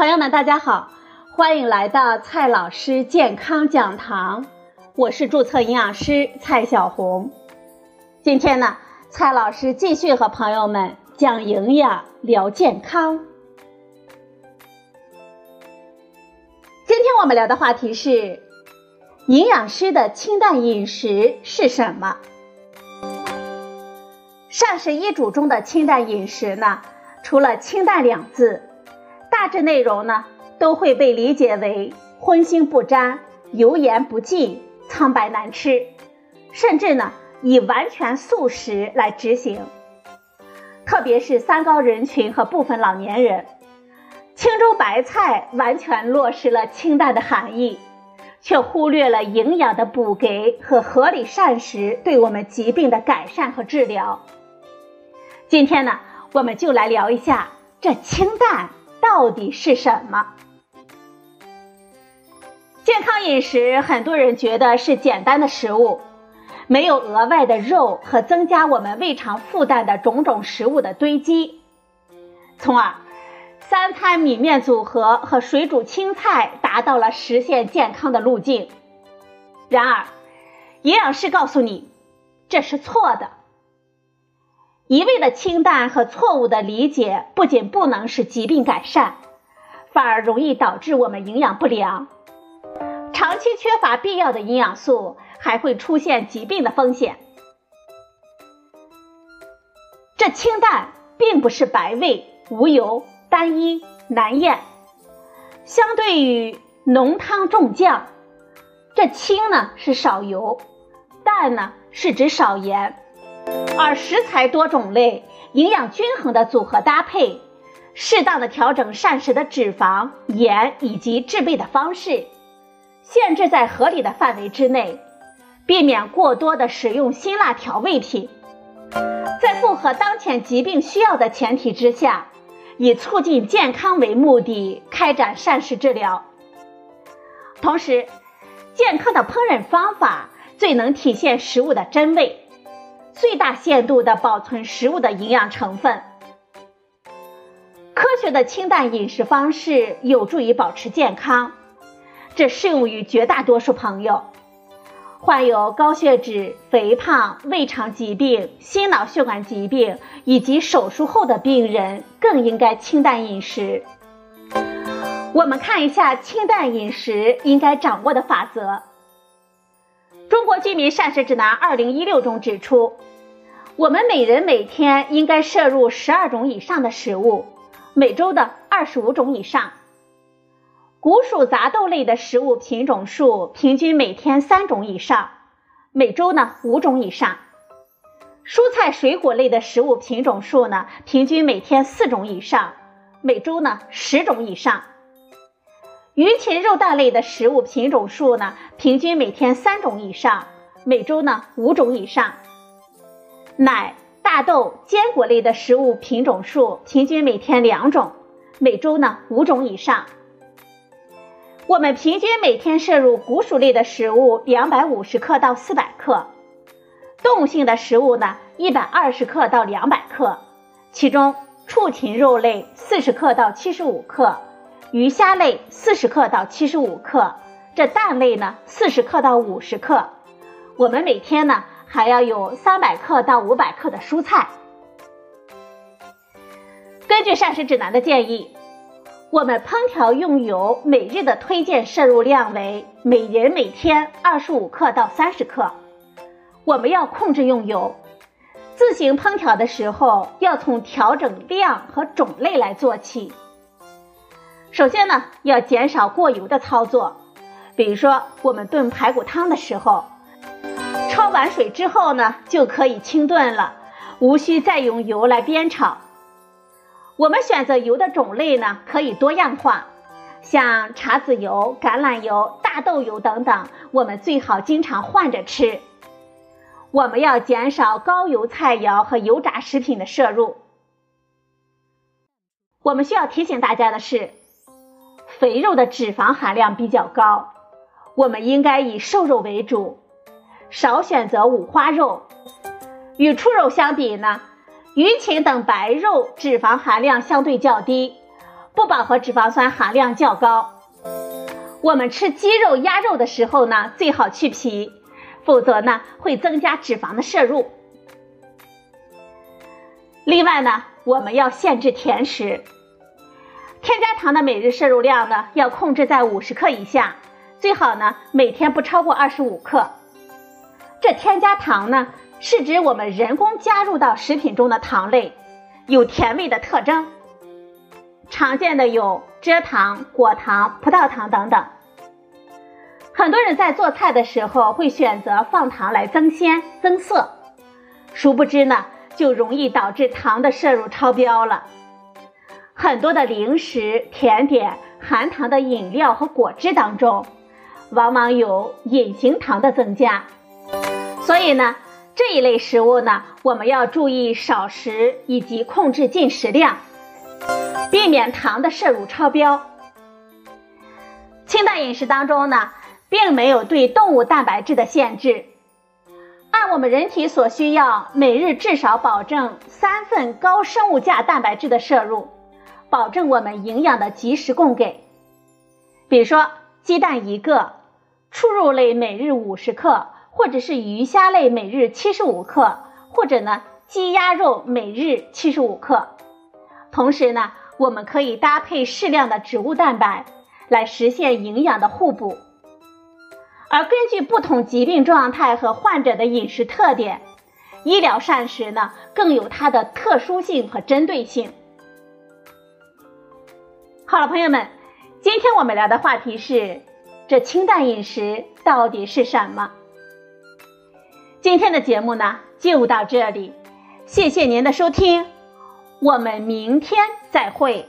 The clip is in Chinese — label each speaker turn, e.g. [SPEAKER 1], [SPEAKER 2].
[SPEAKER 1] 朋友们，大家好，欢迎来到蔡老师健康讲堂，我是注册营养师蔡小红。今天呢，蔡老师继续和朋友们讲营养、聊健康。今天我们聊的话题是：营养师的清淡饮食是什么？膳食医嘱中的清淡饮食呢，除了“清淡”两字。大致内容呢，都会被理解为荤腥不沾、油盐不进、苍白难吃，甚至呢以完全素食来执行。特别是三高人群和部分老年人，青州白菜完全落实了清淡的含义，却忽略了营养的补给和合理膳食对我们疾病的改善和治疗。今天呢，我们就来聊一下这清淡。到底是什么？健康饮食，很多人觉得是简单的食物，没有额外的肉和增加我们胃肠负担的种种食物的堆积，从而三餐米面组合和水煮青菜达到了实现健康的路径。然而，营养师告诉你，这是错的。一味的清淡和错误的理解，不仅不能使疾病改善，反而容易导致我们营养不良。长期缺乏必要的营养素，还会出现疾病的风险。这清淡并不是白味、无油、单一、难咽，相对于浓汤重酱，这清呢是少油，淡呢是指少盐。而食材多种类、营养均衡的组合搭配，适当的调整膳食的脂肪、盐以及制备的方式，限制在合理的范围之内，避免过多的使用辛辣调味品，在符合当前疾病需要的前提之下，以促进健康为目的开展膳食治疗。同时，健康的烹饪方法最能体现食物的真味。最大限度的保存食物的营养成分。科学的清淡饮食方式有助于保持健康，这适用于绝大多数朋友。患有高血脂、肥胖、胃肠疾病、心脑血管疾病以及手术后的病人更应该清淡饮食。我们看一下清淡饮食应该掌握的法则。《中国居民膳食指南》二零一六中指出。我们每人每天应该摄入十二种以上的食物，每周的二十五种以上。谷薯杂豆类的食物品种数平均每天三种以上，每周呢五种以上。蔬菜水果类的食物品种数呢平均每天四种以上，每周呢十种以上。鱼禽肉蛋类的食物品种数呢平均每天三种以上，每周呢五种以上。奶、大豆、坚果类的食物品种数平均每天两种，每周呢五种以上。我们平均每天摄入谷薯类的食物两百五十克到四百克，动物性的食物呢一百二十克到两百克，其中畜禽肉类四十克到七十五克，鱼虾类四十克到七十五克，这蛋类呢四十克到五十克。我们每天呢。还要有三百克到五百克的蔬菜。根据膳食指南的建议，我们烹调用油每日的推荐摄入量为每人每天二十五克到三十克。我们要控制用油，自行烹调的时候要从调整量和种类来做起。首先呢，要减少过油的操作，比如说我们炖排骨汤的时候。焯完水之后呢，就可以清炖了，无需再用油来煸炒。我们选择油的种类呢，可以多样化，像茶籽油、橄榄油、大豆油等等，我们最好经常换着吃。我们要减少高油菜肴和油炸食品的摄入。我们需要提醒大家的是，肥肉的脂肪含量比较高，我们应该以瘦肉为主。少选择五花肉，与畜肉相比呢，鱼禽等白肉脂肪含量相对较低，不饱和脂肪酸含量较高。我们吃鸡肉、鸭肉的时候呢，最好去皮，否则呢会增加脂肪的摄入。另外呢，我们要限制甜食，添加糖的每日摄入量呢要控制在五十克以下，最好呢每天不超过二十五克。这添加糖呢，是指我们人工加入到食品中的糖类，有甜味的特征。常见的有蔗糖、果糖、葡萄糖等等。很多人在做菜的时候会选择放糖来增鲜增色，殊不知呢，就容易导致糖的摄入超标了。很多的零食、甜点、含糖的饮料和果汁当中，往往有隐形糖的增加。所以呢，这一类食物呢，我们要注意少食以及控制进食量，避免糖的摄入超标。清淡饮食当中呢，并没有对动物蛋白质的限制，按我们人体所需要，每日至少保证三份高生物价蛋白质的摄入，保证我们营养的及时供给。比如说，鸡蛋一个，畜肉类每日五十克。或者是鱼虾类每日七十五克，或者呢鸡鸭肉每日七十五克。同时呢，我们可以搭配适量的植物蛋白，来实现营养的互补。而根据不同疾病状态和患者的饮食特点，医疗膳食呢更有它的特殊性和针对性。好了，朋友们，今天我们聊的话题是：这清淡饮食到底是什么？今天的节目呢就到这里，谢谢您的收听，我们明天再会。